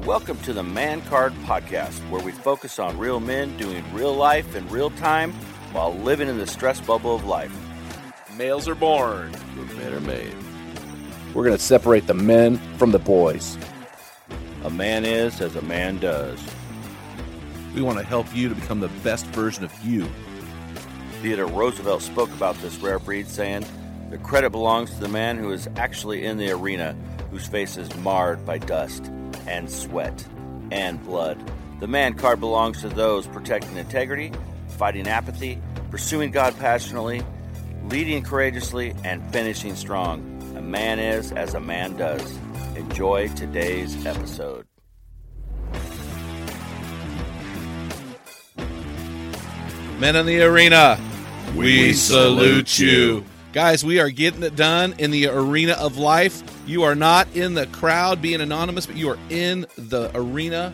And welcome to the Man Card Podcast, where we focus on real men doing real life in real time while living in the stress bubble of life. Males are born. Men are made. We're going to separate the men from the boys. A man is as a man does. We want to help you to become the best version of you. Theodore Roosevelt spoke about this rare breed, saying, The credit belongs to the man who is actually in the arena, whose face is marred by dust and sweat and blood. The man card belongs to those protecting integrity, fighting apathy, pursuing God passionately, leading courageously, and finishing strong. A man is as a man does. Enjoy today's episode. Men in the arena, we, salute you. Guys, we are getting it done in the arena of life. You are not in the crowd being anonymous, but you are in the arena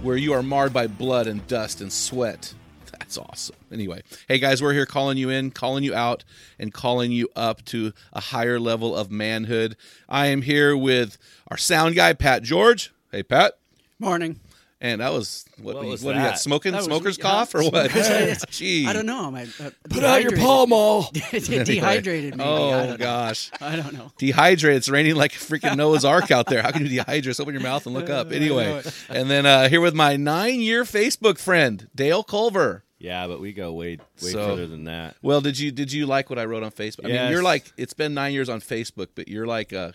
where you are marred by blood and dust and sweat. That's awesome. Anyway, hey guys, we're here calling you in, calling you out, and calling you up to a higher level of manhood. I am here with our sound guy, Pat George. Hey, Pat. Morning. And that was what? What was what do you got? that? Smoking, That smoker's yeah, cough, or what? smoker's- Jeez. I don't know. Am I, uh, Put out your dehydrated? Pall Mall. dehydrated. Maybe. Oh don't know. gosh. I don't know. Dehydrated. It's raining like a freaking Noah's Ark out there. How can you dehydrate? Just open your mouth and look up. Anyway, and then uh, here with my nine-year Facebook friend Dale Culver. Yeah, but we go way way So- further than that. Well, did you did you like what I wrote on Facebook? I mean, you're like it's been nine years on Facebook, but you're like a,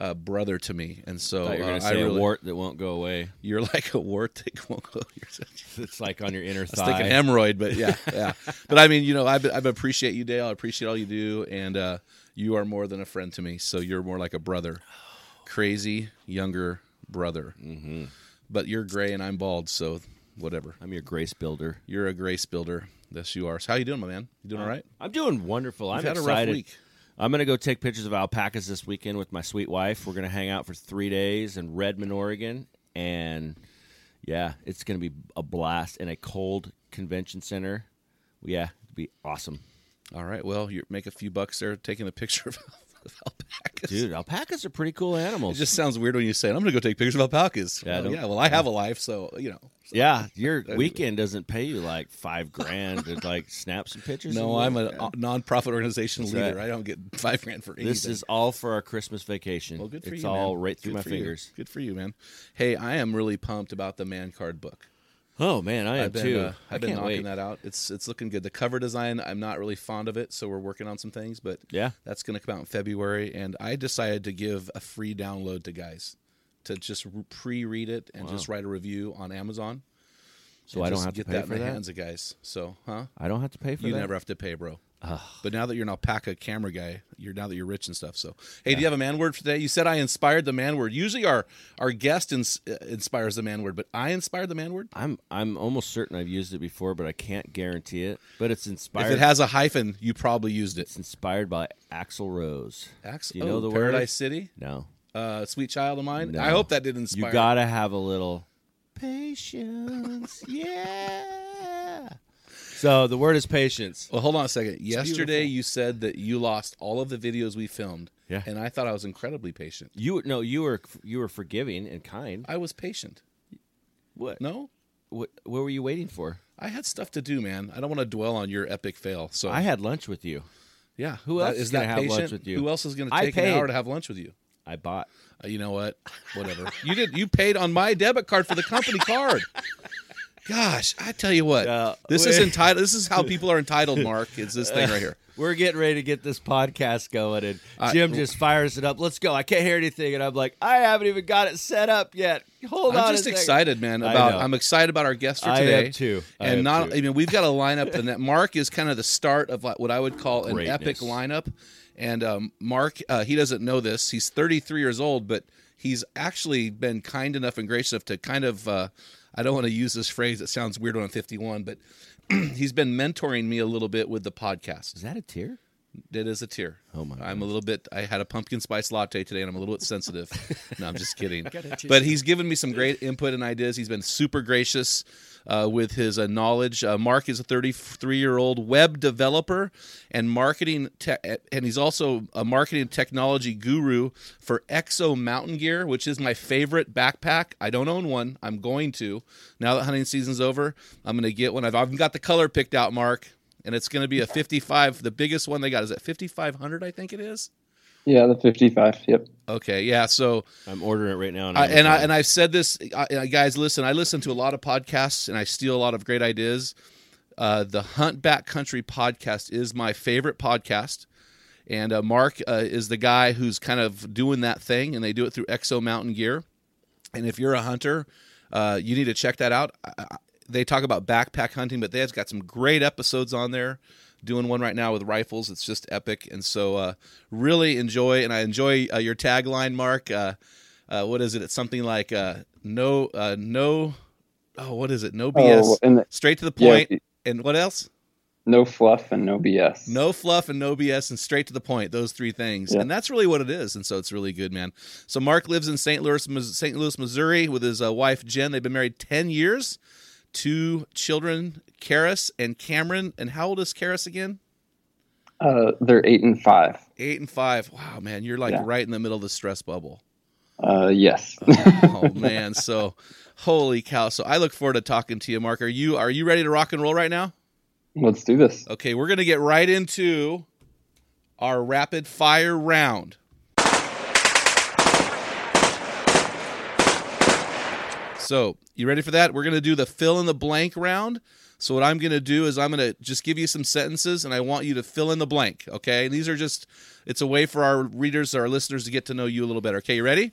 a brother to me, and so I thought you were uh, I really, a wart that won't go away. You're like a wart that won't go. It's like on your inner I was thigh. thinking hemorrhoid, but yeah, yeah. but I mean, you know, I, I appreciate you, Dale. I appreciate all you do, and uh, you are more than a friend to me. So you're more like a brother, crazy younger brother. Mm-hmm. But you're gray and I'm bald, so whatever. I'm your grace builder. You're a grace builder. Yes, you are. So how you doing, my man? You doing all right? I'm doing wonderful. You've I'm had a rough excited. week. I'm going to go take pictures of alpacas this weekend with my sweet wife. We're going to hang out for three days in Redmond, Oregon, and yeah, it's going to be a blast in a cold convention center. Yeah, it'll be awesome, All right. Well, you make a few bucks there taking a picture of, alpacas. dude. Alpacas are pretty cool animals. It just sounds weird when you say, it. "I'm going to go take pictures of alpacas." Yeah, well, yeah. Well, I have a life, so you know. so- yeah, your weekend doesn't pay you like five grand to like snap some pictures. No, I'm a a non-profit organization That's leader. right. I don't get five grand for anything. This is all for our Christmas vacation. well, good for it's you. all man. right through Good my for you. fingers. Good for you, man. Hey, I am really pumped about the man card book. Oh man, I been, too. uh, I I've been knocking wait. that out. It's it's looking good. The cover design, I'm not really fond of it, so we're working on some things. But Yeah. that's going to come out in February, and I decided to give a free download to guys to just pre-read it and just write a review on Amazon. So I don't have to get pay that for in the that? hands of guys. So, huh? I don't have to pay for You that. You never have to pay, bro. But now that you're an alpaca camera guy, you're now that you're rich and stuff. So, hey, do you have a man word for today? You said I inspired the man word. Usually, our our guest ins- uh, inspires the man word, but I inspired the man word. I'm I'm almost certain I've used it before, but I can't guarantee it. But it's inspired. If it has a hyphen, you probably used it. it's inspired by Axl Rose. Ax- you know oh, the Paradise word? City, No, uh, sweet child of mine. No. I hope that did not inspire. you gotta have a little patience. yeah. So the word is patience. Well, hold on a second. Yesterday, beautiful. you said that you lost all of the videos we filmed. Yeah. and I thought I was incredibly patient. You no, you were you were forgiving and kind. I was patient. What? No, What? What were you waiting for? I had stuff to do, man. I don't want to dwell on your epic fail. So I had lunch with you. Yeah. Who That- else is gonna have lunch with you? Who else is going to take an hour to have lunch with you? I bought. Uh, you know what? Whatever. you did. You paid on my debit card for the company card. Gosh, I tell you what, Uh, this is entitled. This is how people are entitled. Mark, it's this thing right here. We're getting ready to get this podcast going, and Jim just fires it up. Let's go. I can't hear anything, and I'm like, I haven't even got it set up yet. Hold on. I'm a just excited, man. About. I'm excited about our guest for today I am too. I and not, too. I mean, we've got a lineup. And that Mark is kind of the start of what I would call an Greatness. epic lineup. And um, Mark, uh, he doesn't know this. He's 33 years old, but he's actually been kind enough and gracious enough to kind of. I don't want to use this phrase. It sounds weird when I'm 51, but he's been mentoring me a little bit with the podcast. Is that a tear? It is a tear. Oh, my I'm a little bit. I had a pumpkin spice latte today, and I'm a little bit sensitive. no, I'm just kidding. But he's given me some great input and ideas. He's been super gracious uh, with his uh, knowledge. Uh, Mark is a 33 year old web developer and marketing, te- and he's also a marketing technology guru for Exo Mountain Gear, which is my favorite backpack. I don't own one. I'm going to now that hunting season's over. I'm going to get one. I've, I've got the color picked out, Mark and it's going to be a 55. The biggest one they got is at 5500, I think it is. Yeah, the 55. Yep. Okay, yeah. So, I'm ordering it right now. on I, and I, and I've said this, I, guys. Listen, I listen to a lot of podcasts, and I steal a lot of great ideas. Uh, the Hunt Backcountry podcast is my favorite podcast, and uh, Mark uh, is the guy who's kind of doing that thing, and they do it through Exo Mountain Gear. And if you're a hunter, uh, you need to check that out. I, I, they talk about backpack hunting, but they've got some great episodes on there. Doing one right now with rifles. It's just epic, and so uh, really enjoy. And I enjoy uh, your tagline, Mark. Uh, uh, what is it? It's something like uh, no, uh, no. Oh, what is it? No BS. Oh, the, Straight to the yeah, point. And what else? no fluff and no BS. No fluff and no BS and straight to the point. Those three things, Yeah. and that's really what it is. And so it's really good, man. So Mark lives in St. Louis, St. Louis, Missouri, with his uh, wife Jen. They've been married ten years. Two children, Karis and Cameron. And how old is Karis again? Uh, they're eight and five. Eight and five. Wow, man, you're like Yeah. right in the middle of the stress bubble. Uh, yes. oh man, so holy cow! So I look forward to talking to you, Mark. Are you are you ready to rock and roll right now? Let's do this. Okay, we're gonna get right into our rapid fire round. So, you ready for that? We're going to do the fill in the blank round. So, what I'm going to do is I'm going to just give you some sentences and I want you to fill in the blank. Okay. And these are just, it's a way for our readers, or our listeners to get to know you a little better. Okay. You ready?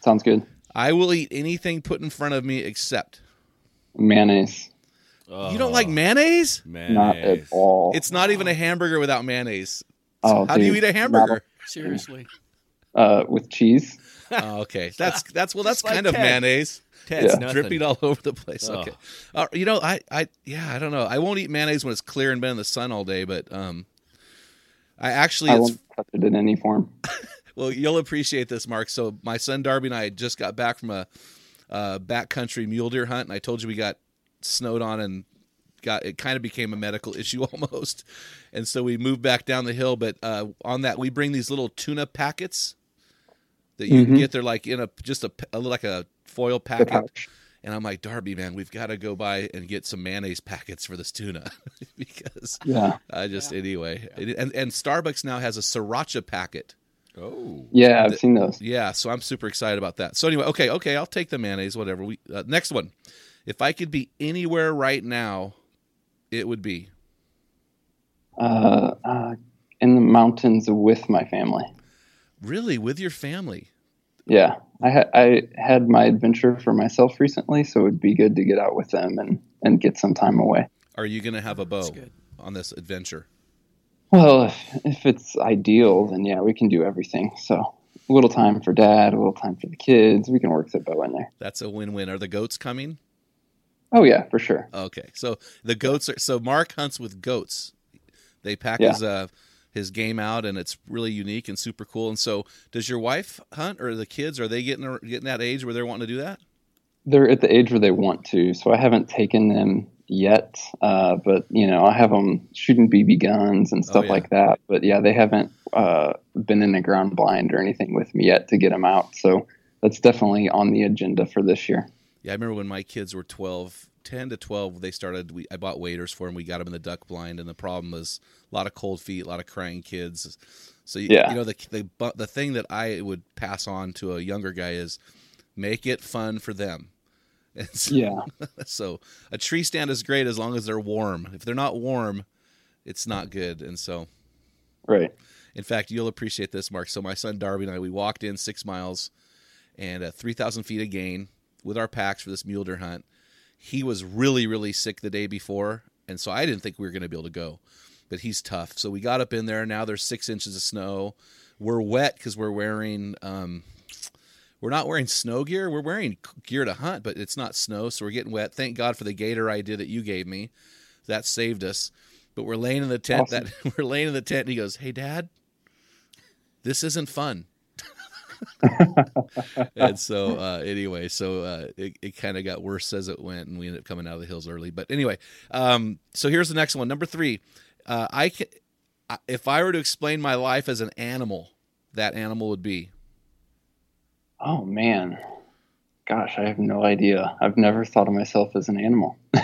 Sounds good. I will eat anything put in front of me except. Mayonnaise. You don't like mayonnaise? Not at all. It's not even a hamburger without mayonnaise. Oh, How do you eat a hamburger? Seriously. Uh, with cheese. Oh, okay. That's that's well. That's Just like kind of Ted. mayonnaise. Ted's Yeah. dripping all over the place. Oh. Okay, uh, you know, I, I, yeah, I don't know. I won't eat mayonnaise when it's clear and been in the sun all day, but um, I actually, I it's, won't touch it in any form. well, you'll appreciate this, Mark. So my son Darby and I just got back from a uh, backcountry mule deer hunt, and I told you we got snowed on and got it kind of became a medical issue almost, and so we moved back down the hill. But uh, on that, we bring these little tuna packets that you can Mhm. get. They're like in a just a, a like a foil The packet. And I'm like, Darby, man, we've got to go by and get some mayonnaise packets for this tuna because Yeah. I just anyway. It- and and Starbucks now has a sriracha packet. Oh. Yeah, I've seen those. Yeah, so I'm super excited about that. So anyway, okay, okay, I'll take the mayonnaise, whatever. We uh, next one. If I could be anywhere right now, it would be Uh, uh, in the mountains with my family. really with your family. Yeah, I ha- I had my adventure for myself recently, so it would be good to get out with them and and get some time away. Are you going to have a bow on this adventure? Well, if, if it's ideal, then yeah, we can do everything. So a little time for dad, a little time for the kids. We can work the bow in there. That's a win-win. Are the goats coming? Oh yeah, for sure. Okay, so the goats are so Mark hunts with goats. They pack Yeah. his uh his game out, and it's really unique and super cool. And so, does your wife hunt, or the kids? Are they getting getting that age where they're wanting to do that? They're at the age where they want to, so I haven't taken them yet. Uh, but you know, I have them shooting BB guns and stuff Oh, yeah. like that. But yeah, they haven't uh, been in a ground blind or anything with me yet to get them out. So that's definitely on the agenda for this year. Yeah, I remember when my kids were twelve. Ten to twelve, they started. We I bought waders for him. We got him in the duck blind, and the problem was a lot of cold feet, a lot of crying kids. So you, Yeah. you know the the the thing that I would pass on to a younger guy is make it fun for them. So, Yeah. so a tree stand is great as long as they're warm. If they're not warm, it's not good. And so Right. in fact, you'll appreciate this, Mark. So my son Darby and I, we walked in six miles and uh, 3,000 feet of gain with our packs for this mule deer hunt. He was really, really sick the day before, and so I didn't think we were going to be able to go. But he's tough. So we got up in there. Now there's six inches of snow. We're wet because we're wearing. Um, we're not wearing snow gear. We're wearing gear to hunt, but it's not snow, so we're getting wet. Thank God for the gaiter idea that you gave me. That saved us. But we're laying in the tent. Awesome. That we're laying in the tent, and he goes, "Hey, Dad, this isn't fun." And so uh, anyway, so uh, it, it kind of got worse as it went, and we ended up coming out of the hills early. But anyway, um, so here's the next one, number three. Uh, I can, if I were to explain my life as an animal, that animal would be. Oh man. Gosh, I have no idea. I've never thought of myself as an animal.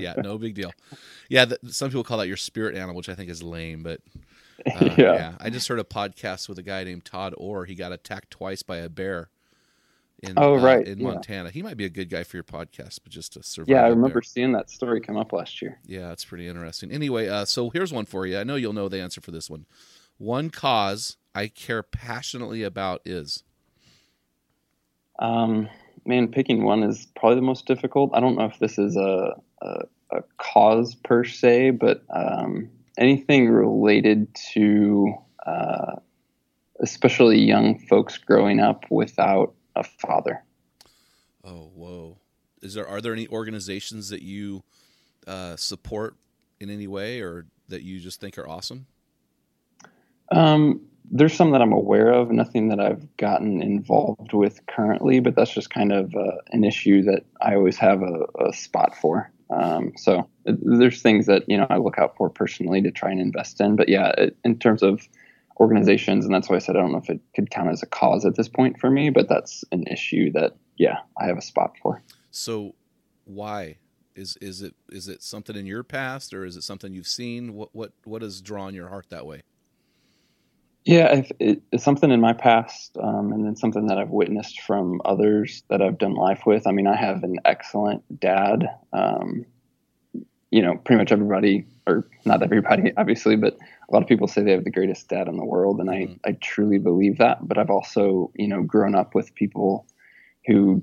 Yeah, no big deal. Yeah, th some people call that your spirit animal, which I think is lame, but Yeah. yeah. I just heard a podcast with a guy named Todd Orr. He got attacked twice by a bear. In, Oh, uh, right, in yeah. Montana. He might be a good guy for your podcast, but just to survive. Yeah, I remember bear. seeing that story come up last year. Yeah, it's pretty interesting. Anyway, uh, so here's one for you. I know you'll know the answer for this one. One cause I care passionately about is Um, man, picking one is probably the most difficult. I don't know if this is a a, a cause per se, but um, anything related to uh, especially young folks growing up without a father. oh whoa. Is there are there any organizations that you uh, support in any way or that you just think are awesome? Um, there's some that I'm aware of, nothing that I've gotten involved with currently, but that's just kind of uh, an issue that I always have a, a spot for. Um, so uh, there's things that you know I look out for personally to try and invest in. But yeah, it, in terms of organizations, and that's why I said I don't know if it could count as a cause at this point for me, but that's an issue that yeah I have a spot for. So why is is it is it something in your past or is it something you've seen? What what what has drawn your heart that way? Yeah, it, it's something in my past, um, and then something that I've witnessed from others that I've done life with. I mean, I have an excellent dad. Um, you know, pretty much everybody, or not everybody, obviously, but a lot of people say they have the greatest dad in the world, and. I, I truly believe that. But I've also, you know, grown up with people who,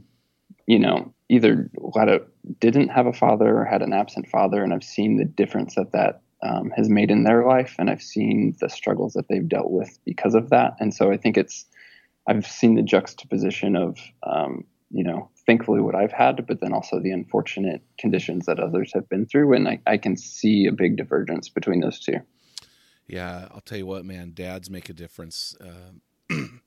you know, either had a, didn't have a father or had an absent father, and I've seen the difference that that um, has made in their life, and I've seen the struggles that they've dealt with because of that. And so I think it's I've seen the juxtaposition of um, you know thankfully what I've had, but then also the unfortunate conditions that others have been through, and I, I can see a big divergence between those two. Yeah, I'll tell you what, man. Dads make a difference. Um,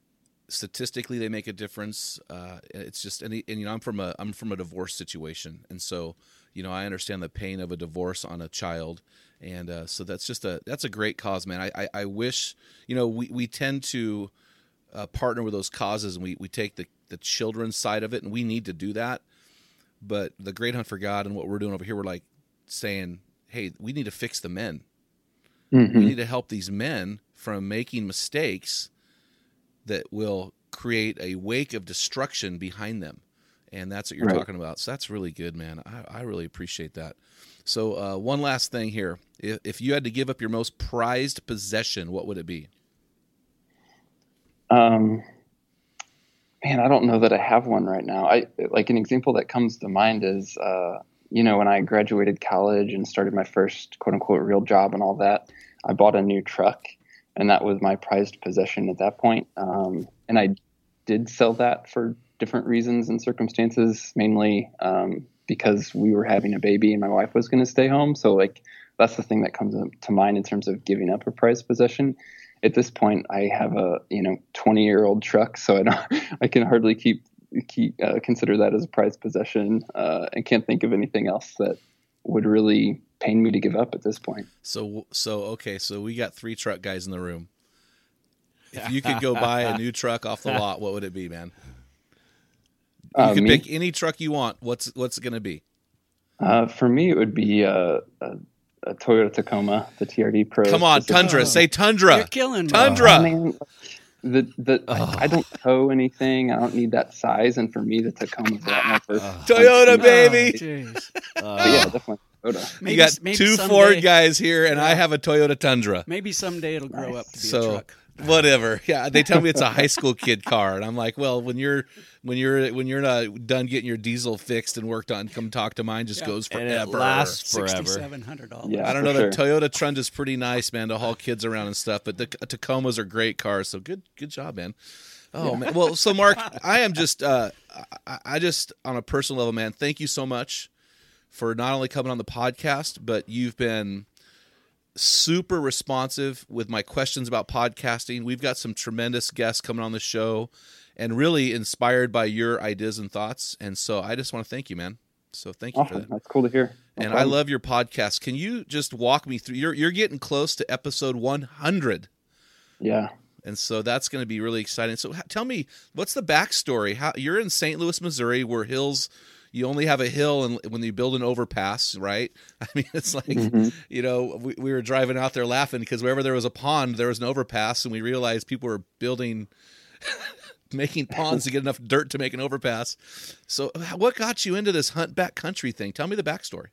statistically, they make a difference. Uh, it's just, and, and you know, I'm from a I'm from a divorce situation, and so you know, I understand the pain of a divorce on a child, and uh, so that's just a that's a great cause, man. I I, I wish you know we we tend to uh, partner with those causes, and we we take the the children's side of it, and we need to do that. But the Great Hunt for God and what we're doing over here, we're like saying, hey, we need to fix the men we need to help these men from making mistakes that will create a wake of destruction behind them and that's what you're Right. talking about so that's really good man i, I really appreciate that so uh, one last thing here if, if you had to give up your most prized possession what would it be Um, man, I don't know that I have one right now. I like an example that comes to mind is, uh, you know, when I graduated college and started my first quote unquote real job and all that, I bought a new truck, and that was my prized possession at that point. Um, and I did sell that for different reasons and circumstances, mainly um, because we were having a baby and my wife was going to stay home. So like that's the thing that comes to mind in terms of giving up a prized possession at this point I have a you know 20 year old truck, so I don't I can hardly keep keep uh, consider that as a prized possession, uh, and can't think of anything else that would really pain me to give up at this point. so so okay so we got three truck guys in the room if you could go buy a new truck off the lot what would it be man You Uh, can me? pick any truck you want. What's what's it going to be? Uh, for me, it would be uh, a, a Toyota Tacoma, the TRD Pro. Come on, specifically. Tundra. Say Tundra. You're killing me. Tundra. Oh, man, the the I, I don't tow anything. I don't need that size, and for me, the Tacoma's a lot more versatile. Toyota, Oh, baby. jeez. But yeah, definitely Toyota. Maybe, you got maybe two someday, Ford guys here, and I have a Toyota Tundra. Maybe someday it'll grow up to be a truck. Whatever. Yeah, they tell me it's a high school kid car, and I'm like, well, when you're when you're when you're not done getting your diesel fixed and worked on, come talk to mine. Just Yeah. goes And forever. it lasts forever. Sixty-seven hundred dollars. Yeah. I don't for know. The. Toyota Tundra is pretty nice, man, to haul kids around and stuff. But the Tacomas are great cars. So good, good job, man. Oh man. Well, so Mark, I am just, uh, I, I just on a personal level, man. Thank you so much for not only coming on the podcast, but you've been super responsive with my questions about podcasting. We've got some tremendous guests coming on the show, and really inspired by your ideas and thoughts. And so I just want to thank you, man. So thank you for that That's cool to hear. No and I love your podcast. Can you just walk me through? You're you're getting close to episode 100, Yeah. and so that's going to be really exciting. So tell me, what's the backstory? How you're in St. Louis, Missouri, where hills. You only have a hill, and when you build an overpass, right? I mean, it's like Mhm. you know, we, we were driving out there laughing because wherever there was a pond, there was an overpass, and we realized people were building, making ponds to get enough dirt to make an overpass. So, what got you into this hunt back country thing? Tell me the backstory.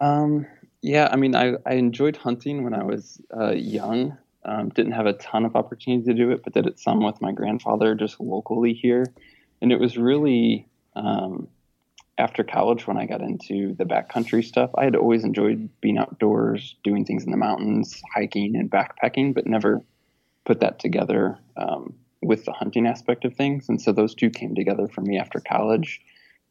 Um, yeah, I mean, I, I enjoyed hunting when I was uh, young. Um, didn't have a ton of opportunity to do it, but did it some with my grandfather just locally here. And it was really um, after college when I got into the backcountry stuff. I had always enjoyed being outdoors, doing things in the mountains, hiking and backpacking, but never put that together um, with the hunting aspect of things. And so those two came together for me after college.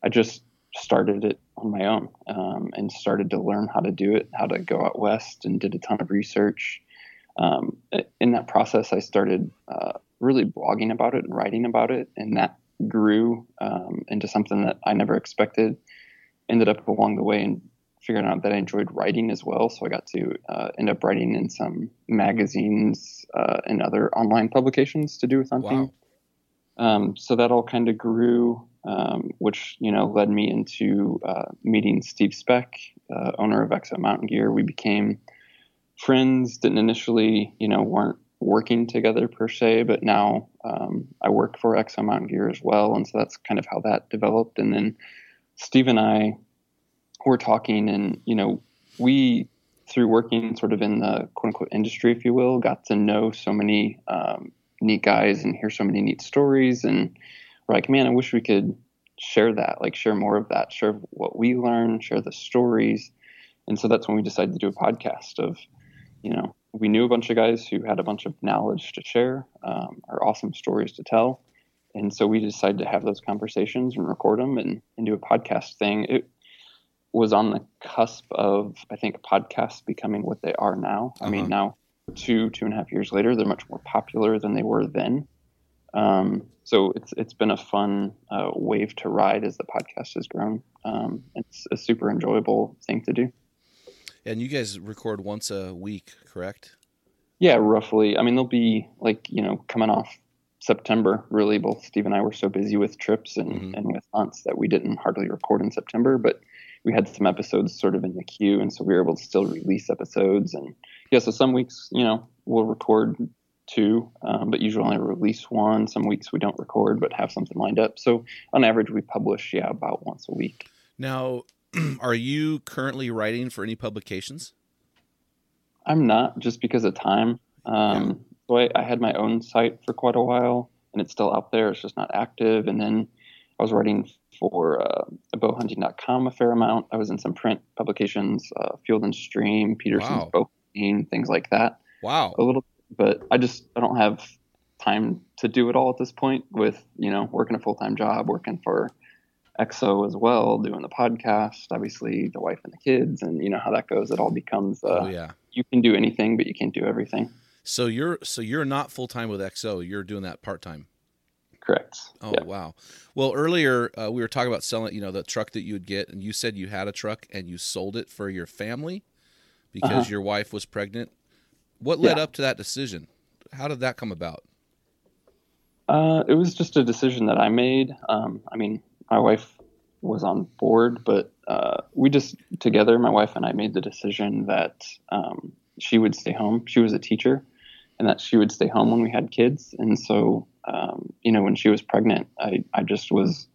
I just started it on my own um, and started to learn how to do it, how to go out west, and did a ton of research. Um, in that process, I started uh, really blogging about it and writing about it, and that grew um, into something that I never expected. Ended up along the way and figuring out that I enjoyed writing as well, so I got to uh, end up writing in some magazines uh, and other online publications to do with hunting. Wow. Um, so that all kind of grew, um, which you know led me into uh, meeting Steve Speck, uh, owner of Exo Mountain Gear. We became friends. Didn't initially, you know, weren't working together per se, but now um, I work for Exo Mountain Gear as well, and so that's kind of how that developed. And then Steve and I were talking, and you know, we through working sort of in the quote unquote industry, if you will, got to know so many um, neat guys and hear so many neat stories. And we're like, man, I wish we could share that, like share more of that, share what we learn, share the stories. And so that's when we decided to do a podcast of, you know, we knew a bunch of guys who had a bunch of knowledge to share um, or awesome stories to tell. And so we decided to have those conversations and record them and, and do a podcast thing. It was on the cusp of, I think, podcasts becoming what they are now. I mean, Uh-huh. now two, two and a half years later, they're much more popular than they were then. Um, so it's it's been a fun uh, wave to ride as the podcast has grown. Um, it's a super enjoyable thing to do. And you guys record once a week, correct? Yeah, roughly. I mean, they'll be like you know coming off September. Really, both Steve and I were so busy with trips and Mhm. and with hunts that we didn't hardly record in September. But we had some episodes sort of in the queue, and so we were able to still release episodes. And yeah, so some weeks you know we'll record two, um, but usually only release one. Some weeks we don't record, but have something lined up. So on average, we publish yeah about once a week. Now, are you currently writing for any publications? I'm not just because of time. Um, So I, I had my own site for quite a while, and it's still out there. It's just not active. And then I was writing for uh, bowhunting.com a fair amount. I was in some print publications, uh, Field and Stream, Petersen's Wow. Bow Hunting, things like that. Wow. A little, but I just I don't have time to do it all at this point. With you know working a full time job, working for EXO as well, doing the podcast, obviously the wife and the kids, and you know how that goes. It all becomes uh, oh yeah. you can do anything, but you can't do everything. So you're so you're not full time with Exo. You're doing that part time. Correct. Oh Yeah. wow. Well, earlier uh, we were talking about selling. You know, the truck that you would get, and you said you had a truck and you sold it for your family because Uh-huh. your wife was pregnant. What led Yeah. up to that decision? How did that come about? Uh, it was just a decision that I made. Um, I mean, my wife was on board, but uh, we just together, my wife and I, made the decision that um, she would stay home. She was a teacher, and that she would stay home when we had kids. And so, um, you know, when she was pregnant, I I just was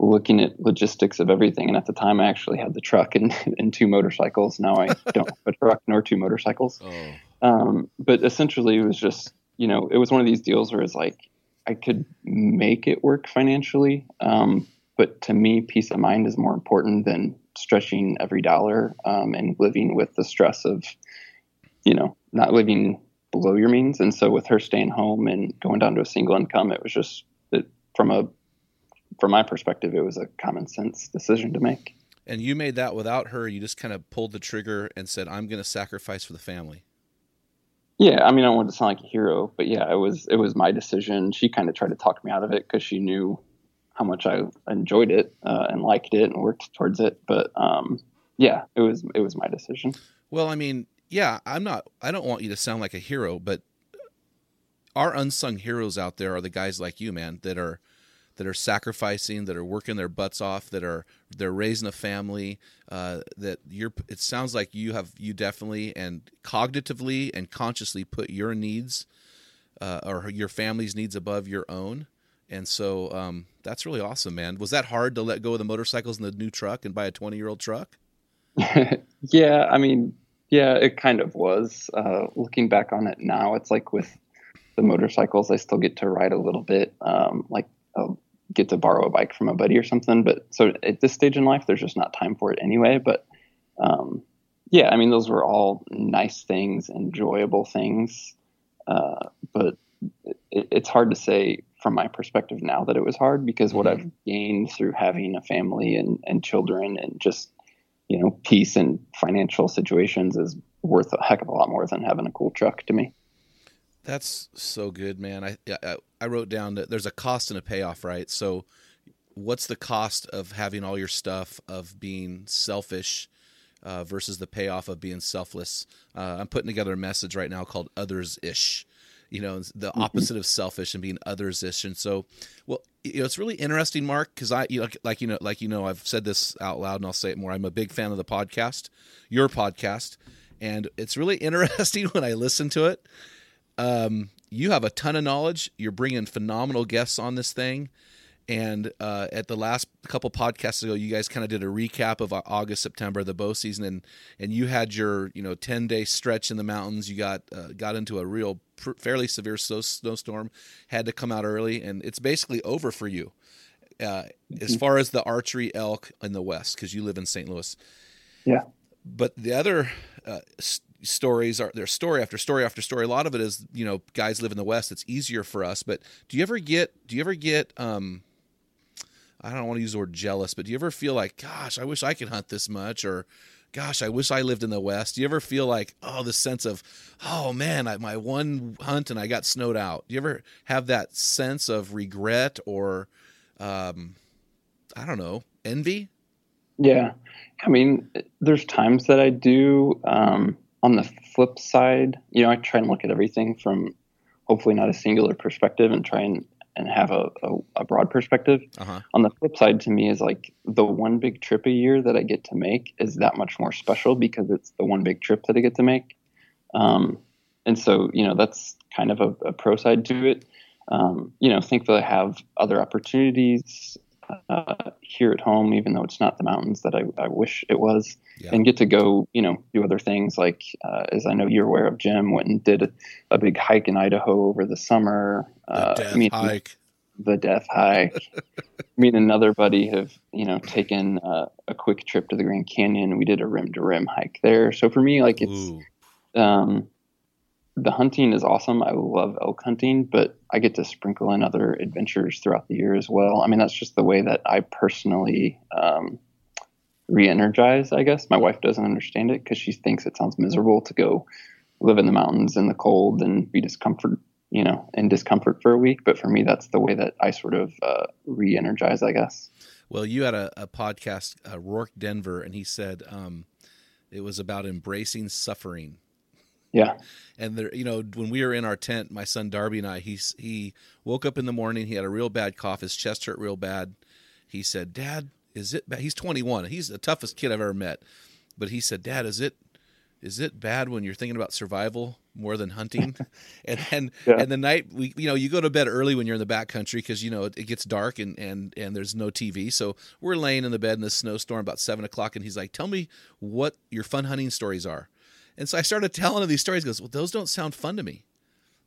looking at logistics of everything. And at the time, I actually had the truck and, and two motorcycles. Now I don't have a truck nor two motorcycles. Oh, Um, but essentially, it was just, you know, it was one of these deals where it's like I could make it work financially. Um, but to me, peace of mind is more important than stretching every dollar um, and living with the stress of, you know, not living below your means. And so with her staying home and going down to a single income, it was just it, from a from my perspective, it was a common sense decision to make. and you made that without her. You just kind of pulled the trigger and said, "I'm going to sacrifice for the family." Yeah, I mean, I don't to sound like a hero, but yeah, it was it was my decision. She kind of tried to talk me out of it because she knew how much I enjoyed it uh, and liked it and worked towards it. But um, yeah, it was it was my decision. Well, I mean, yeah, I'm not. I don't want you to sound like a hero, but our unsung heroes out there are the guys like you, man, that are that are sacrificing, that are working their butts off, that are they're raising a family. Uh, that you're. It sounds like you have you definitely and cognitively and consciously put your needs uh, or your family's needs above your own. And so um, that's really awesome, man. Was that hard to let go of the motorcycles and the new truck and buy a 20 year old truck? yeah, I mean, yeah, it kind of was. Uh, looking back on it now, it's like with the motorcycles, I still get to ride a little bit. Um, like I'll get to borrow a bike from a buddy or something. But so at this stage in life, there's just not time for it anyway. But um, yeah, I mean, those were all nice things, enjoyable things. Uh, but it, it's hard to say from my perspective now that it was hard because what I've gained through having a family and, and children and just you know, peace and financial situations is worth a heck of a lot more than having a cool truck to me. That's so good, man. I I, I wrote down that there's a cost and a payoff, right? So, what's the cost of having all your stuff, of being selfish, uh, versus the payoff of being selfless? Uh, I'm putting together a message right now called others ish. You know, the opposite of selfish and being othersish. And so, well, you know, it's really interesting, Mark, because I, you know, like you know, like you know, I've said this out loud, and I'll say it more. I'm a big fan of the podcast, your podcast, and it's really interesting when I listen to it um, you have a ton of knowledge. You're bringing phenomenal guests on this thing. And uh, at the last couple podcasts ago, you guys kind of did a recap of August, September, the bow season, and and you had your you know ten day stretch in the mountains. You got uh, got into a real pr- fairly severe snow- snowstorm, had to come out early, and it's basically over for you uh, as far as the archery elk in the west because you live in St. Louis. Yeah. But the other uh, s- stories are there's story after story after story. A lot of it is you know guys live in the west. It's easier for us. But do you ever get do you ever get um I don't want to use the word jealous, but do you ever feel like, gosh, I wish I could hunt this much, or gosh, I wish I lived in the West? Do you ever feel like, oh, this sense of, oh man, I, my one hunt and I got snowed out? Do you ever have that sense of regret or, um, I don't know, envy? Yeah. I mean, there's times that I do. Um, on the flip side, you know, I try and look at everything from hopefully not a singular perspective and try and, and have a, a, a broad perspective. Uh-huh. On the flip side, to me, is like the one big trip a year that I get to make is that much more special because it's the one big trip that I get to make. Um, and so, you know, that's kind of a, a pro side to it. Um, you know, thankfully, I have other opportunities uh, here at home, even though it's not the mountains that I, I wish it was, Yeah. and get to go, you know, do other things. Like, uh, as I know you're aware of, Jim went and did a, a big hike in Idaho over the summer. The Uh, death me- hike. the death hike. Me and another buddy have, you know, taken uh, a quick trip to the Grand Canyon. We did a rim to rim hike there. So for me, like it's um, the hunting is awesome. I love elk hunting, but I get to sprinkle in other adventures throughout the year as well. I mean, that's just the way that I personally um, re-energize. I guess my wife doesn't understand it because she thinks it sounds miserable to go live in the mountains in the cold and be discomfort, you know, in discomfort for a week. But for me, that's the way that I sort of uh, re-energize. I guess. Well, you had a, a podcast, uh, Rorke Denver, and he said um, it was about embracing suffering. Yeah. And there, you know, when we were in our tent, my son Darby and I, he's he woke up in the morning. He had a real bad cough. His chest hurt real bad. He said, "Dad, is it?" Bad? He's 21. He's the toughest kid I've ever met. But he said, "Dad, is it is it bad when you're thinking about survival more than hunting? and then Yeah. and the night we you know you go to bed early when you're in the back country because you know it, it gets dark and and and there's no TV. So we're laying in the bed in the snowstorm about seven o'clock, and he's like, "Tell me what your fun hunting stories are." And so I started telling him these stories. He goes, "Well, those don't sound fun to me."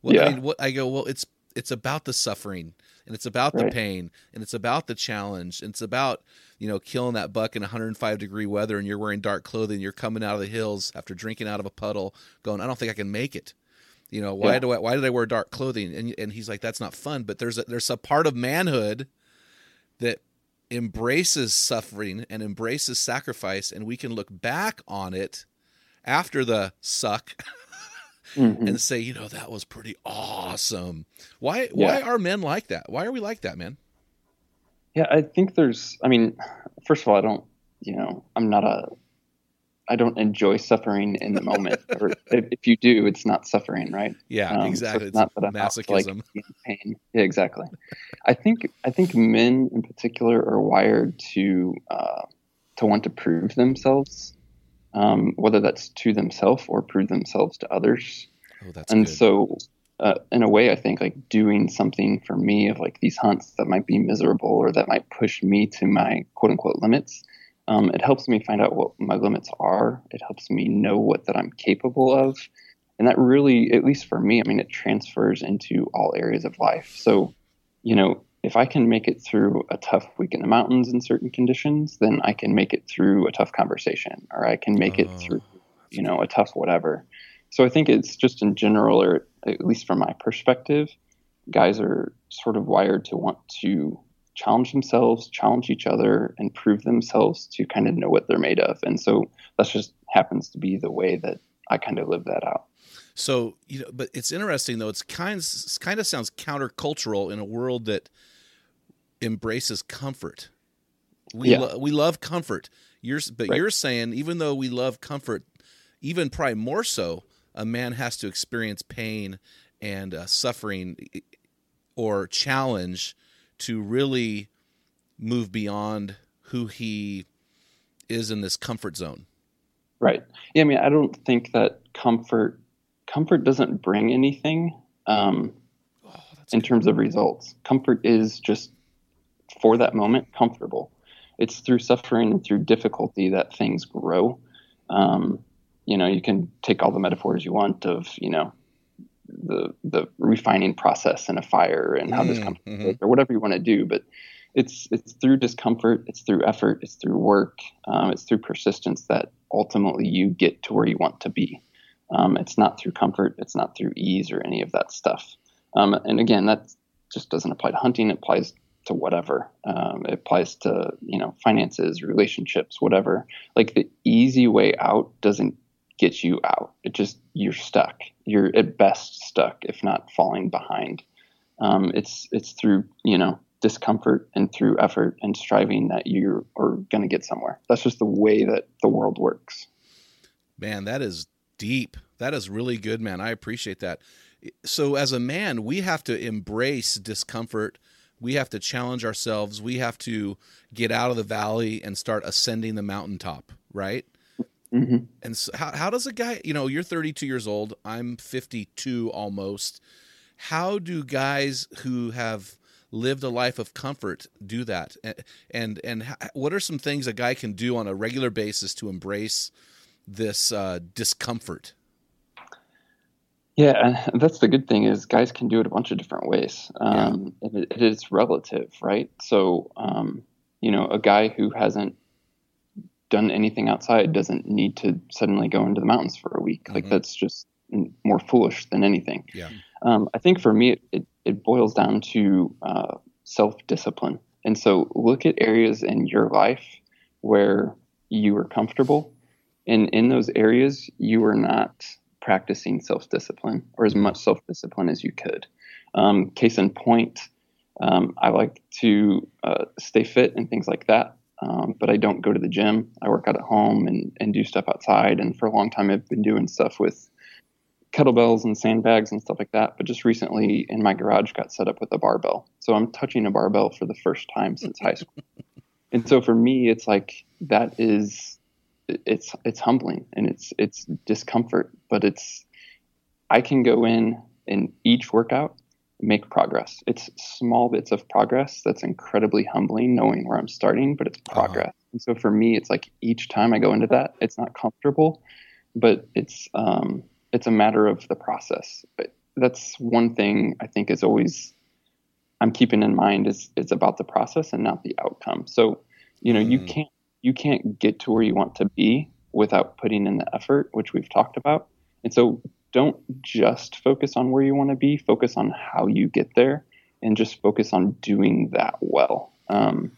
What, I Yeah. mean, what I go, well, it's it's about the suffering and it's about the pain and it's about the challenge and it's about you know killing that buck in 105 degree weather and you're wearing dark clothing you're coming out of the hills after drinking out of a puddle going i don't think i can make it you know why Yeah. do I why did I wear dark clothing and and he's like that's not fun but there's a, there's a part of manhood that embraces suffering and embraces sacrifice and we can look back on it after the suck Mhm. and say, you know, that was pretty awesome. Why why Yeah. are men like that? Why are we like that, man? Yeah, I think there's. I mean, first of all, I don't. You know, I'm not a. I don't enjoy suffering in the moment. or if, if you do, it's not suffering, right? Yeah, Um, so exactly. it's not that I'm out like, masochism. pain. Yeah, exactly. I think I think men in particular are wired to uh, to want to prove themselves, um, whether that's to themselves or prove themselves to others. oh, that's and good. so uh, in a way i think like doing something for me of like these hunts that might be miserable or that might push me to my quote unquote limits um, it helps me find out what my limits are it helps me know what that i'm capable of and that really at least for me i mean it transfers into all areas of life so you know if i can make it through a tough week in the mountains in certain conditions then i can make it through a tough conversation or i can make it Oh, through you know a tough whatever so I think it's just in general, or at least from my perspective, guys are sort of wired to want to challenge themselves, challenge each other, and prove themselves to kind of know what they're made of. And so that just happens to be the way that I kind of live that out. So you know, but it's interesting though. It's kind kind of sounds countercultural in a world that embraces comfort. We Yeah. lo- we love comfort. You're but Right. you're saying even though we love comfort, even probably more so, a man has to experience pain and uh, suffering or challenge to really move beyond who he is in this comfort zone. Right. Yeah. I mean, I don't think that comfort comfort doesn't bring anything um, Oh, in terms of results. Comfort is just for that moment comfortable. It's through suffering and through difficulty that things grow. Um, you know, you can take all the metaphors you want of, you know, the the refining process in a fire and how this Mm, comes mhm. or whatever you want to do, but it's it's through discomfort, it's through effort, it's through work, um, it's through persistence that ultimately you get to where you want to be. Um, it's not through comfort, it's not through ease or any of that stuff. Um, and again, that just doesn't apply to hunting. It applies to whatever. Um, it applies to you know finances, relationships, whatever. Like the easy way out doesn't get you out. It just you're stuck. You're at best stuck, if not falling behind. Um, it's it's through you know discomfort and through effort and striving that you are going to get somewhere. That's just the way that the world works. Man, that is deep. That is really good, man. I appreciate that. So, as a man, we have to embrace discomfort. We have to challenge ourselves. We have to get out of the valley and start ascending the mountaintop, right? hmm And so how, how does a guy, you know, you're 32 years old, I'm 52 almost. How do guys who have lived a life of comfort do that? And, and, and what are some things a guy can do on a regular basis to embrace this uh, discomfort? Yeah, and that's the good thing is guys can do it a bunch of different ways. Um, and it, it is relative, right? So, um, you know, a guy who hasn't done anything outside doesn't need to suddenly go into the mountains for a week. Like Mhm. that's just more foolish than anything. Yeah. Um, I think for me, it, it, it boils down to uh, self discipline. And so look at areas in your life where you are comfortable. And in those areas, you are not practicing self discipline or as much self discipline as you could. Um, case in point, um, I like to uh, stay fit and things like that. Um, but I don't go to the gym. I work out at home and, and do stuff outside. And for a long time, I've been doing stuff with kettlebells and sandbags and stuff like that. But just recently in my garage got set up with a barbell. So I'm touching a barbell for the first time since high school. And so for me, it's like that is it's it's humbling and it's it's discomfort, but it's I can go in in each workout make progress. It's small bits of progress that's incredibly humbling knowing where I'm starting, but it's progress. Uh-huh. And so for me, it's like each time I go into that, it's not comfortable, but it's um, it's a matter of the process. But that's one thing I think is always I'm keeping in mind is it's about the process and not the outcome. So, you know, mm. you can't you can't get to where you want to be without putting in the effort, which we've talked about. And so don't just focus on where you want to be, focus on how you get there and just focus on doing that well. Um,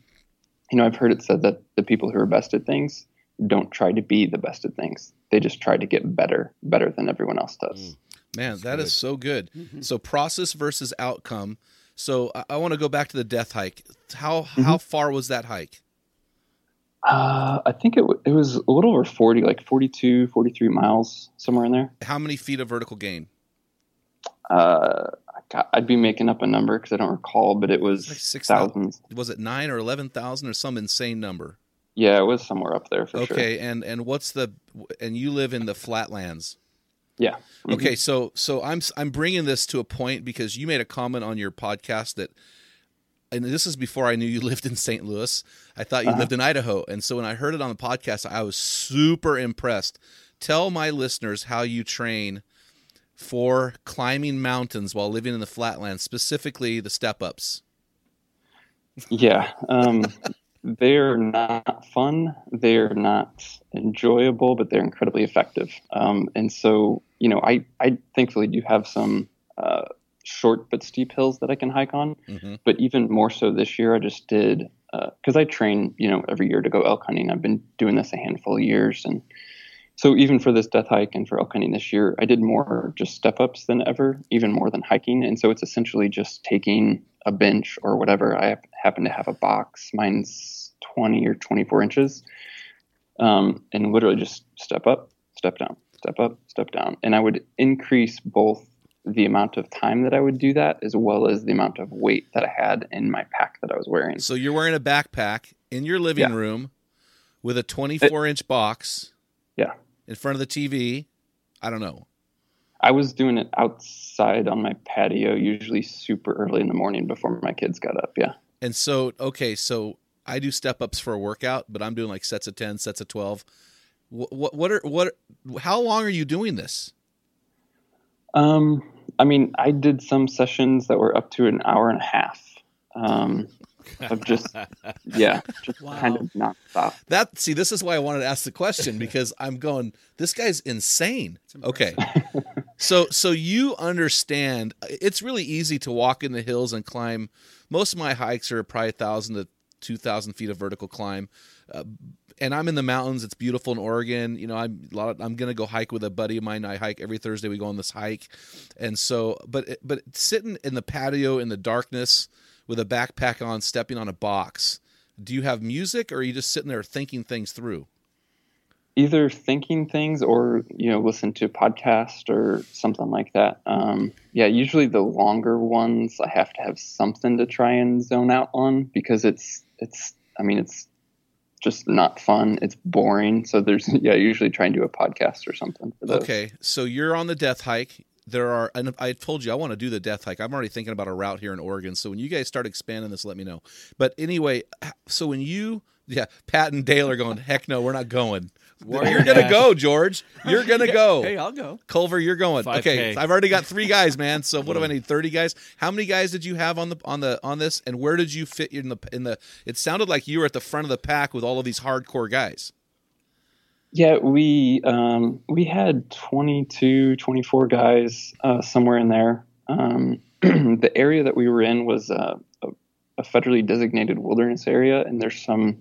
you know, I've heard it said that the people who are best at things don't try to be the best at things. They just try to get better, better than everyone else does. Mm. Man, That's that good. is so good. Mm-hmm. So process versus outcome. So I, I want to go back to the death hike. How mm-hmm. how far was that hike? Uh, I think it, w- it was a little over 40, like 42, 43 miles, somewhere in there. How many feet of vertical gain? Uh, I'd be making up a number because I don't recall, but it was like six thousands. Was it nine or eleven thousand or some insane number? Yeah, it was somewhere up there for okay, sure. Okay, and and what's the and you live in the flatlands? Yeah. Mm-hmm. Okay, so so I'm I'm bringing this to a point because you made a comment on your podcast that and this is before I knew you lived in St. Louis. I thought you uh-huh. lived in Idaho. And so when I heard it on the podcast, I was super impressed. Tell my listeners how you train for climbing mountains while living in the flatlands, specifically the step ups. Yeah. Um, they're not fun. They're not enjoyable, but they're incredibly effective. Um, and so, you know, I, I thankfully do have some uh, short but steep hills that I can hike on. Mm-hmm. But even more so this year, I just did because uh, I train, you know, every year to go elk hunting. I've been doing this a handful of years, and so even for this death hike and for elk hunting this year, I did more just step ups than ever, even more than hiking. And so it's essentially just taking a bench or whatever. I happen to have a box. Mine's 20 or 24 inches, um, and literally just step up, step down, step up, step down, and I would increase both the amount of time that I would do that, as well as the amount of weight that I had in my pack that I was wearing. So you're wearing a backpack in your living yeah. room with a 24 inch box. Yeah. In front of the TV. I don't know. I was doing it outside on my patio, usually super early in the morning before my kids got up. Yeah. And so, okay, so I do step ups for a workout, but I'm doing like sets of 10, sets of 12. What, what, what are, what, how long are you doing this? Um, I mean, I did some sessions that were up to an hour and a half. Um, of just yeah, just wow. kind of nonstop. That see, this is why I wanted to ask the question because I'm going. This guy's insane. Okay, so so you understand? It's really easy to walk in the hills and climb. Most of my hikes are probably a thousand to two thousand feet of vertical climb. Uh, and I'm in the mountains. It's beautiful in Oregon. You know, I'm a of, I'm gonna go hike with a buddy of mine. I hike every Thursday. We go on this hike, and so but but sitting in the patio in the darkness with a backpack on, stepping on a box. Do you have music, or are you just sitting there thinking things through? Either thinking things, or you know, listen to a podcast or something like that. Um, yeah, usually the longer ones, I have to have something to try and zone out on because it's it's. I mean, it's just not fun. It's boring. So there's yeah, usually try and do a podcast or something. Okay, so you're on the death hike. There are, and I told you I want to do the death hike. I'm already thinking about a route here in Oregon. So when you guys start expanding this, let me know. But anyway, so when you, yeah, Pat and Dale are going, heck no, we're not going. Warrior you're gonna go, George. You're gonna go. hey, I'll go. Culver, you're going. 5K. Okay, I've already got three guys, man. So what do I need? Thirty guys. How many guys did you have on the on the on this? And where did you fit in the in the? It sounded like you were at the front of the pack with all of these hardcore guys. Yeah, we um, we had 22, 24 guys uh, somewhere in there. Um, the area that we were in was uh, a, a federally designated wilderness area, and there's some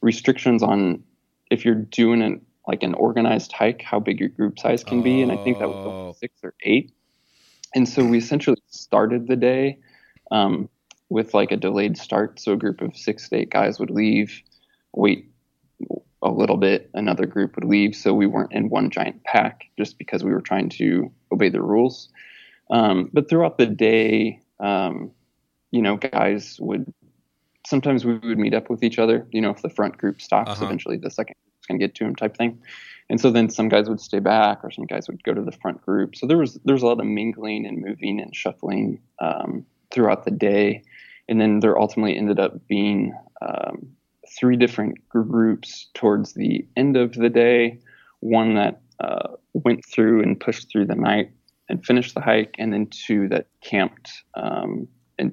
restrictions on if you're doing an like an organized hike, how big your group size can be, and I think that was oh. six or eight. And so we essentially started the day um, with like a delayed start. So a group of six to eight guys would leave, wait a little bit, another group would leave. So we weren't in one giant pack just because we were trying to obey the rules. Um, but throughout the day, um, you know, guys would sometimes we would meet up with each other. You know, if the front group stops, Uh-huh. eventually the second group's going to get to him, type thing. And so then some guys would stay back, or some guys would go to the front group. So there was there was a lot of mingling and moving and shuffling um, throughout the day. And then there ultimately ended up being um, three different groups towards the end of the day. One that uh, went through and pushed through the night and finished the hike, and then two that camped um,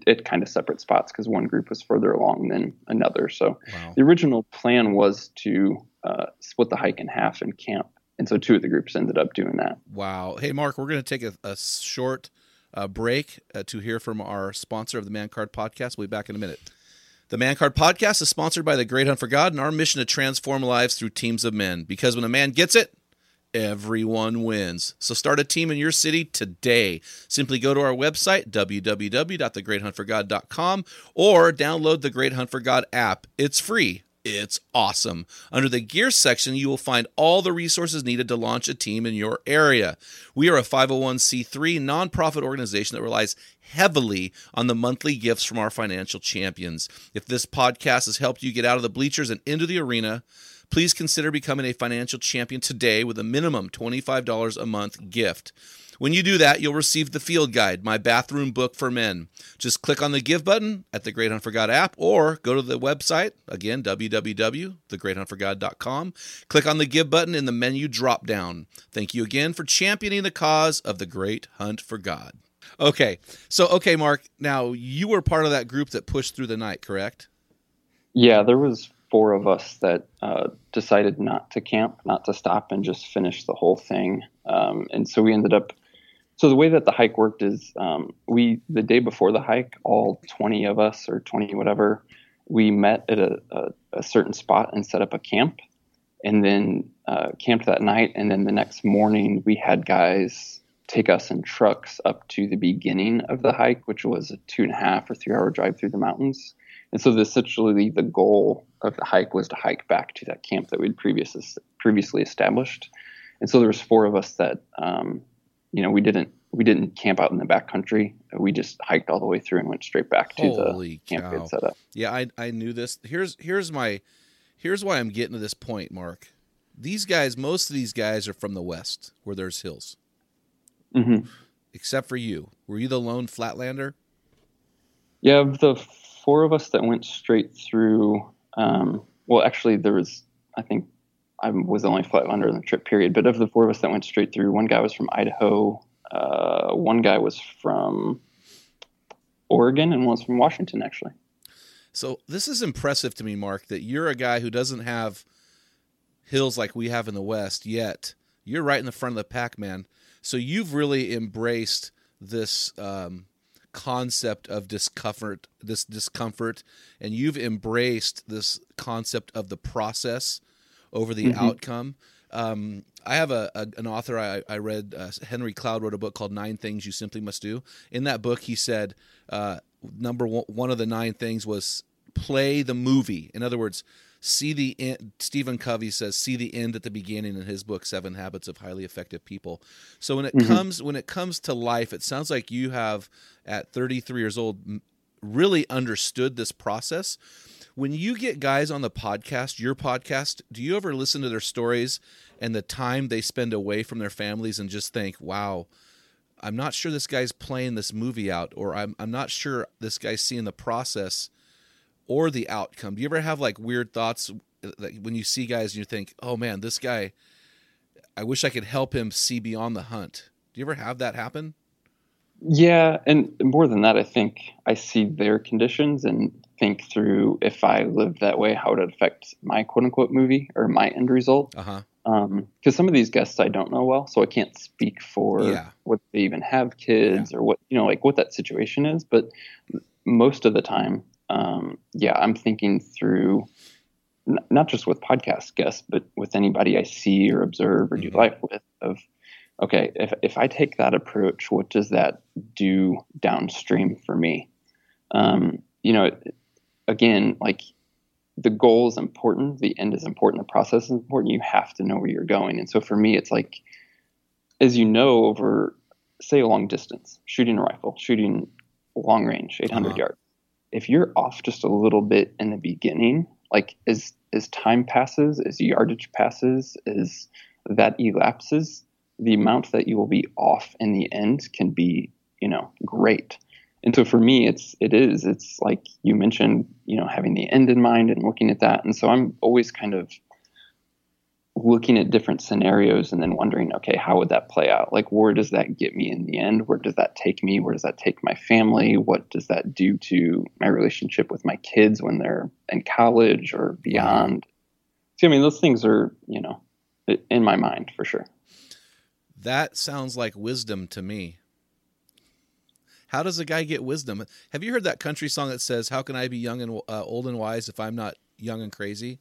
at kind of separate spots because one group was further along than another. So Wow. the original plan was to uh, split the hike in half and camp. And so two of the groups ended up doing that. Wow. Hey, Mark, we're going to take a, a short uh, break uh, to hear from our sponsor of the Man Card Podcast. We'll be back in a minute. The Man Card Podcast is sponsored by the Great Hunt for God and our mission to transform lives through teams of men. Because when a man gets it, everyone wins. So start a team in your city today. Simply go to our website, www.thegreathuntforgod.com, or download the Great Hunt for God app. It's free. It's awesome. Under the gear section, you will find all the resources needed to launch a team in your area. We are a 501c3 nonprofit organization that relies heavily on the monthly gifts from our financial champions. If this podcast has helped you get out of the bleachers and into the arena, please consider becoming a financial champion today with a minimum $25 a month gift. When you do that, you'll receive the field guide, my bathroom book for men. Just click on the give button at the Great Hunt for God app or go to the website, again, www.thegreathuntforgod.com. Click on the give button in the menu drop down. Thank you again for championing the cause of the Great Hunt for God. Okay, so, okay, Mark, now you were part of that group that pushed through the night, correct? Yeah, there was four of us that uh, decided not to camp, not to stop, and just finish the whole thing. Um, and so we ended up. So the way that the hike worked is, um, we the day before the hike, all twenty of us or twenty whatever, we met at a, a, a certain spot and set up a camp, and then uh, camped that night. And then the next morning, we had guys take us in trucks up to the beginning of the hike, which was a two and a half or three hour drive through the mountains. And so, essentially, the goal of the hike was to hike back to that camp that we'd previously previously established. And so, there was four of us that, um, you know, we didn't we didn't camp out in the back country. We just hiked all the way through and went straight back to Holy the camp we set up. Yeah, I I knew this. Here's here's my here's why I'm getting to this point, Mark. These guys, most of these guys are from the west, where there's hills. hmm Except for you. Were you the lone flatlander? Yeah, the four of us that went straight through, um, well, actually, there was, I think, I was the only flatlander in the trip period. But of the four of us that went straight through, one guy was from Idaho, uh, one guy was from Oregon, and one was from Washington, actually. So this is impressive to me, Mark, that you're a guy who doesn't have hills like we have in the West yet. You're right in the front of the pack, man. So you've really embraced this um, concept of discomfort, this discomfort, and you've embraced this concept of the process over the outcome. Um, I have a, a an author I, I read, uh, Henry Cloud wrote a book called Nine Things You Simply Must Do. In that book, he said uh, number one, one of the nine things was play the movie. In other words, see the end. Stephen Covey says see the end at the beginning in his book Seven Habits of Highly Effective People. So when it mm-hmm. comes when it comes to life, it sounds like you have at 33 years old really understood this process. When you get guys on the podcast, your podcast, do you ever listen to their stories and the time they spend away from their families and just think, "Wow, I'm not sure this guy's playing this movie out, or I'm I'm not sure this guy's seeing the process or the outcome. Do you ever have like weird thoughts like when you see guys and you think, "Oh man, this guy, I wish I could help him see beyond the hunt." Do you ever have that happen? Yeah, and more than that, I think I see their conditions and think through if I lived that way, how would it affect my quote unquote movie or my end result? Uh huh. because some of these guests I don't know well, so I can't speak for Yeah. what they even have kids or what you know, like what that situation is. But most of the time, um, yeah, I'm thinking through n- not just with podcast guests, but with anybody I see or observe or do Mhm. life with. Of okay, if if I take that approach, what does that do downstream for me? Um, you know, again, like the goal is important, the end is important, the process is important. You have to know where you're going. And so for me, it's like, as you know, over say a long distance, shooting a rifle, shooting long range, 800 Uh-huh. yards. If you're off just a little bit in the beginning, like as as time passes, as yardage passes, as that elapses, the amount that you will be off in the end can be, you know, great. And so for me, it's it is it's like you mentioned, you know, having the end in mind and looking at that. And so I'm always kind of looking at different scenarios and then wondering, okay, how would that play out? Like, where does that get me in the end? Where does that take me? Where does that take my family? What does that do to my relationship with my kids when they're in college or beyond? See, I mean, those things are, you know, in my mind for sure. That sounds like wisdom to me. How does a guy get wisdom? Have you heard that country song that says, "How can I be young and uh, old and wise if I'm not young and crazy"?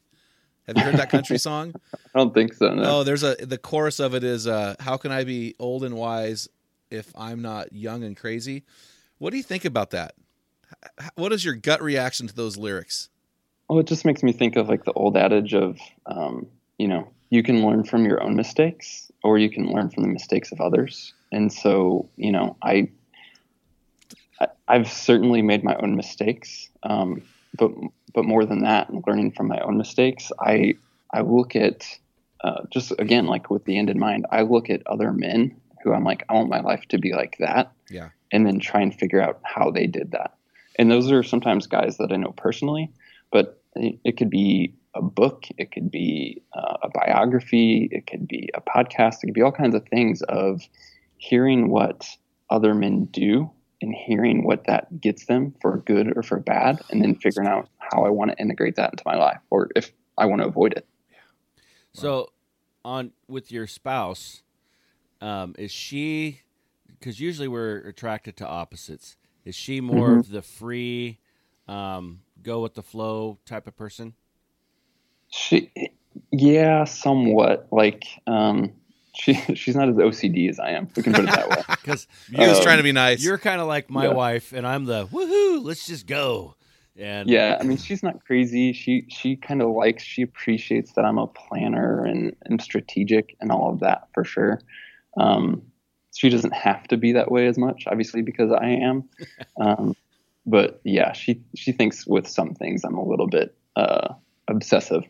Have you heard that country song? I don't think so. No. Oh, there's a the chorus of it is, uh, "How can I be old and wise if I'm not young and crazy?" What do you think about that? What is your gut reaction to those lyrics? Well, it just makes me think of like the old adage of, um, you know, you can learn from your own mistakes or you can learn from the mistakes of others. And so, you know, I, I I've certainly made my own mistakes, um, but but more than that, learning from my own mistakes, I I look at uh, just again like with the end in mind, I look at other men who I'm like, I want my life to be like that, Yeah. and then try and figure out how they did that. And those are sometimes guys that I know personally, but it, it could be a book, it could be uh, a biography, it could be a podcast, it could be all kinds of things of hearing what other men do and hearing what that gets them for good or for bad, and then figuring out how I want to integrate that into my life or if I want to avoid it. So, on with your spouse, um, is she? Because usually we're attracted to opposites. Is she more Mm-hmm. of the free, um, go with the flow type of person? She, yeah, somewhat. Like, um, she she's not as OCD as I am. We can put it that way. Because He was Um, trying to be nice. you're kind of like my Yeah. wife, and I'm the woohoo. Let's just go. And Yeah, I mean, she's not crazy. She she kind of likes, she appreciates that I'm a planner and, and strategic and all of that for sure. Um, she doesn't have to be that way as much, obviously, because I am. Um, but yeah, she she thinks with some things I'm a little bit uh, obsessive.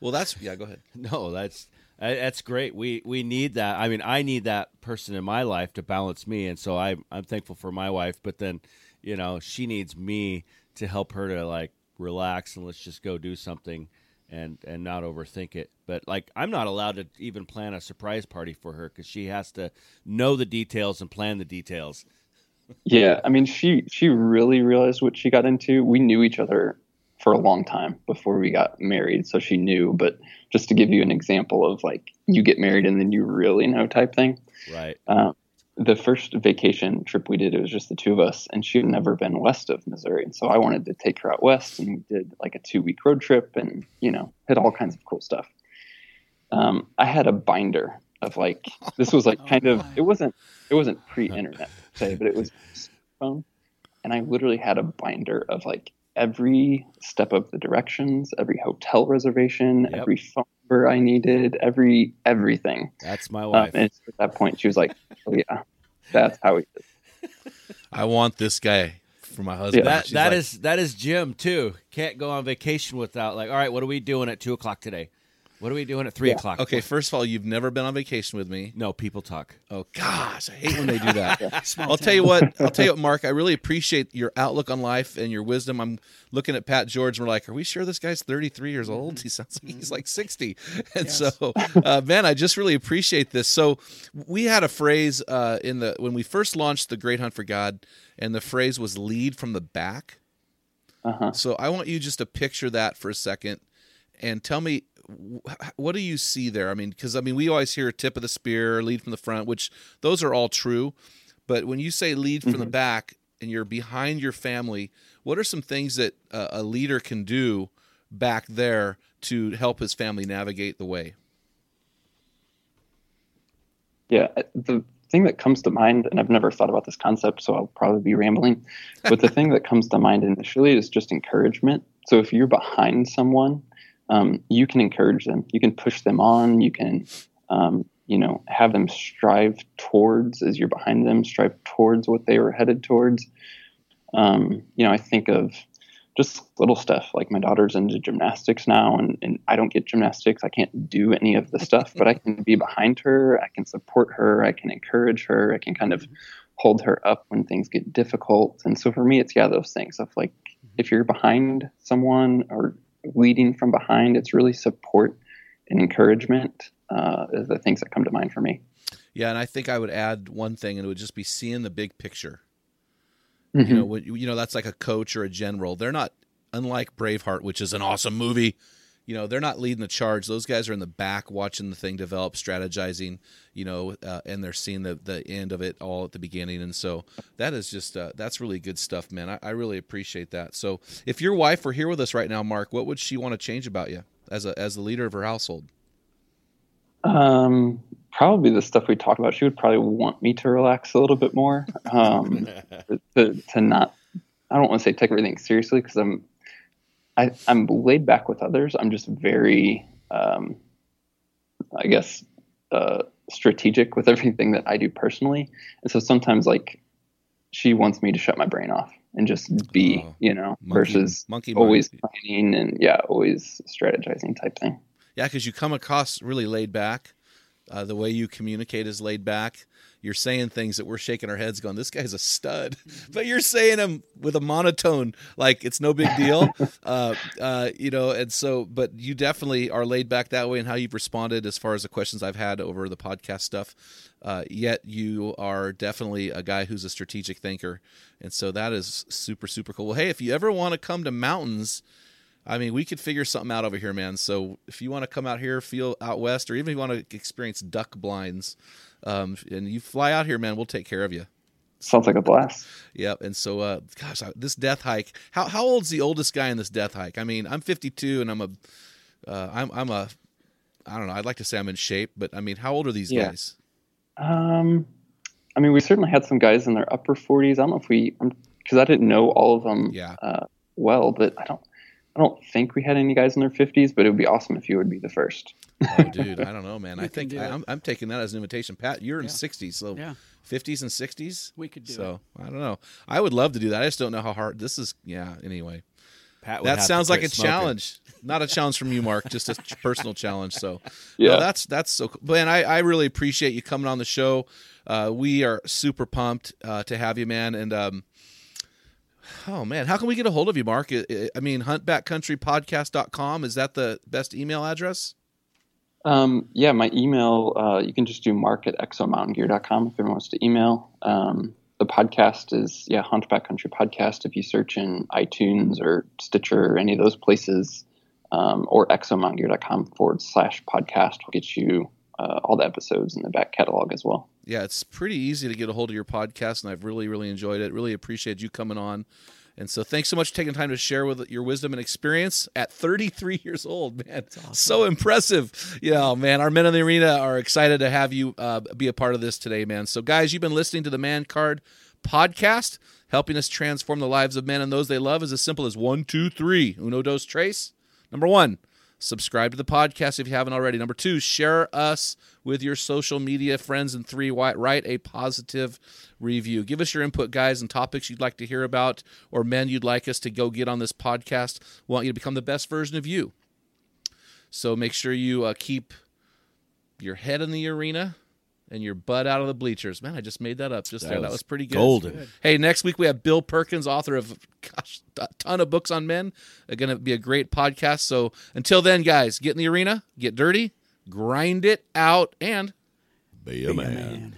well, that's yeah. Go ahead. No, that's Uh, that's great. We we need that. I mean, I need that person in my life to balance me, and so I'm I'm thankful for my wife. But then, you know, she needs me to help her to like relax and let's just go do something and and not overthink it. But like, I'm not allowed to even plan a surprise party for her because she has to know the details and plan the details. Yeah, I mean, she she really realized what she got into. We knew each other for a long time before we got married, so she knew. But just to give you an example of like you get married and then you really know type thing. Right. Um, the first vacation trip we did, it was just the two of us, and she had never been west of Missouri, and so I wanted to take her out west, and we did like a two week road trip, and you know, hit all kinds of cool stuff. Um, I had a binder of like this was like kind of it wasn't it wasn't pre internet say, but it was phone, and I literally had a binder of like every step of the directions, every hotel reservation, Yep. every phone number I needed, every everything. That's my Um, wife. and at that point, she was like, "Oh yeah, that's how we." I want this guy for my husband. that She's that like, is that is Jim too. Can't go on vacation without like, all right, what are we doing at two o'clock today? What are we doing at three o'clock? okay. First of all, you've never been on vacation with me. No, people talk. Oh gosh, I hate when they do that. I'll tell you what. I'll tell you what, Mark. I really appreciate your outlook on life and your wisdom. I'm looking at Pat George. and We're like, are we sure this guy's 33 years old? He sounds like he's like 60. And Yes. so, uh, man, I just really appreciate this. So, we had a phrase uh, in the when we first launched the Great Hunt for God, and the phrase was "lead from the back." Uh-huh. So, I want you just to picture that for a second, and tell me wh- what do you see there? I mean, because I mean, we always hear tip of the spear, lead from the front, which those are all true. But when you say lead from the back and you're behind your family, what are some things that uh, a leader can do back there to help his family navigate the way? Yeah, the thing that comes to mind, and I've never thought about this concept, so I'll probably be rambling. But the thing that comes to mind initially is just encouragement. So if you're behind someone, um, you can encourage them. You can push them on. You can, um, you know, have them strive towards as you're behind them, strive towards what they were headed towards. Um, you know, I think of just little stuff like my daughter's into gymnastics now and, and I don't get gymnastics. I can't do any of the stuff, but I can be behind her. I can support her. I can encourage her. I can kind of hold her up when things get difficult. And so for me, it's, yeah, those things of like, if you're behind someone or leading from behind, it's really support and encouragement uh, is the things that come to mind for me. Yeah. And I think I would add one thing and it would just be seeing the big picture Mm-hmm. You know, you know that's like a coach or a general. They're not unlike Braveheart, which is an awesome movie. You know, they're not leading the charge. Those guys are in the back watching the thing develop, strategizing. You know, uh, and they're seeing the the end of it all at the beginning. And so that is just uh, that's really good stuff, man. I, I really appreciate that. So if your wife were here with us right now, Mark, what would she want to change about you as a as the leader of her household? Um, probably the stuff we talk about. She would probably want me to relax a little bit more, um, to, to not. I don't want to say take everything seriously because I'm, I, I'm laid back with others. I'm just very, um, I guess, uh, strategic with everything that I do personally, and so sometimes like she wants me to shut my brain off and just be, oh, you know, monkey, versus monkey always planning and yeah, always strategizing type thing. Yeah, because you come across really laid back uh, the way you communicate is laid back. You're saying things that we're shaking our heads, going, "This guy's a stud," but you're saying them with a monotone, like it's no big deal, uh, uh, you know. And so, but you definitely are laid back that way, and how you've responded as far as the questions I've had over the podcast stuff. Uh, yet you are definitely a guy who's a strategic thinker, and so that is super super cool. Well, hey, if you ever want to come to mountains I mean, we could figure something out over here, man. So if you want to come out here, feel out west, or even if you want to experience duck blinds, um, and you fly out here, man, we'll take care of you. Sounds like a blast. Yep. And so, uh, gosh, this death hike. How how old's the oldest guy in this death hike? I mean, I'm 52, and I'm a, uh, I'm I'm a, I don't know. I'd like to say I'm in shape, but I mean, how old are these yeah. guys? Um, I mean, we certainly had some guys in their upper 40s. I don't know if we, because I didn't know all of them. Yeah. Uh, well, but I don't. I don't think we had any guys in their 50s, but it would be awesome if you would be the first. oh, dude, I don't know, man. I think I, am I'm taking that as an invitation. Pat, you're in yeah. 60s, so yeah. 50s and 60s. We could do so, it. I don't know. I would love to do that. I just don't know how hard this is. Yeah. Anyway, Pat. that sounds like a smoking. challenge. Not a challenge from you, Mark. Just a personal challenge. So, yeah, no, that's that's so. Cool. Man, I I really appreciate you coming on the show. Uh, we are super pumped uh, to have you, man, and um, Oh man, how can we get a hold of you, Mark? I mean, huntbackcountrypodcast.com is that the best email address? Um, yeah, my email, uh, you can just do mark at exomountaingear.com if anyone wants to email. Um, the podcast is, yeah, Hunt Backcountry Podcast. If you search in iTunes or Stitcher or any of those places, um, or exomountaingear.com forward slash podcast will get you uh, all the episodes in the back catalog as well. Yeah, it's pretty easy to get a hold of your podcast, and I've really, really enjoyed it. Really appreciate you coming on. And so, thanks so much for taking time to share with your wisdom and experience at 33 years old, man. Awesome. So impressive. Yeah, man. Our men in the arena are excited to have you uh, be a part of this today, man. So, guys, you've been listening to the Man Card podcast, helping us transform the lives of men and those they love is as simple as one, two, three. Uno, dos, tres. Number one, Subscribe to the podcast if you haven't already. Number two, share us with your social media friends. And three, write a positive review. Give us your input, guys, and topics you'd like to hear about or men you'd like us to go get on this podcast. We want you to become the best version of you. So make sure you uh, keep your head in the arena and your butt out of the bleachers. Man, I just made that up just that there. Was that was pretty good. Golden. Hey, next week we have Bill Perkins, author of gosh, a ton of books on men. It's going to be a great podcast. So until then, guys, get in the arena, get dirty, grind it out, and be a, be man. a man.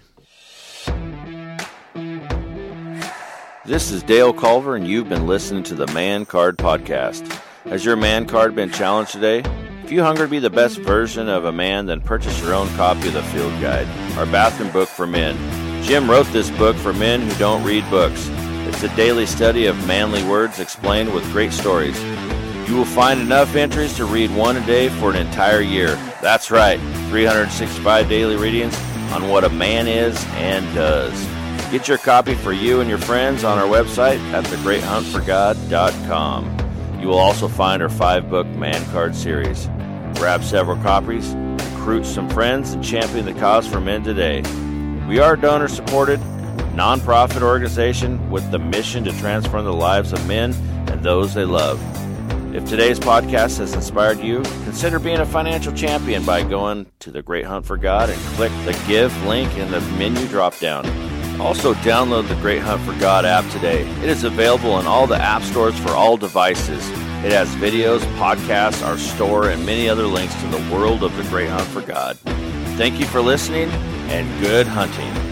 This is Dale Culver, and you've been listening to the Man Card Podcast. Has your man card been challenged today? If you hunger to be the best version of a man, then purchase your own copy of the Field Guide, our bathroom book for men. Jim wrote this book for men who don't read books. It's a daily study of manly words explained with great stories. You will find enough entries to read one a day for an entire year. That's right, 365 daily readings on what a man is and does. Get your copy for you and your friends on our website at thegreathuntforgod.com. You will also find our five book Man Card series. Grab several copies, recruit some friends, and champion the cause for men today. We are a donor supported, nonprofit organization with the mission to transform the lives of men and those they love. If today's podcast has inspired you, consider being a financial champion by going to the Great Hunt for God and click the Give link in the menu drop down. Also, download the Great Hunt for God app today. It is available in all the app stores for all devices. It has videos, podcasts, our store, and many other links to the world of the Great Hunt for God. Thank you for listening and good hunting.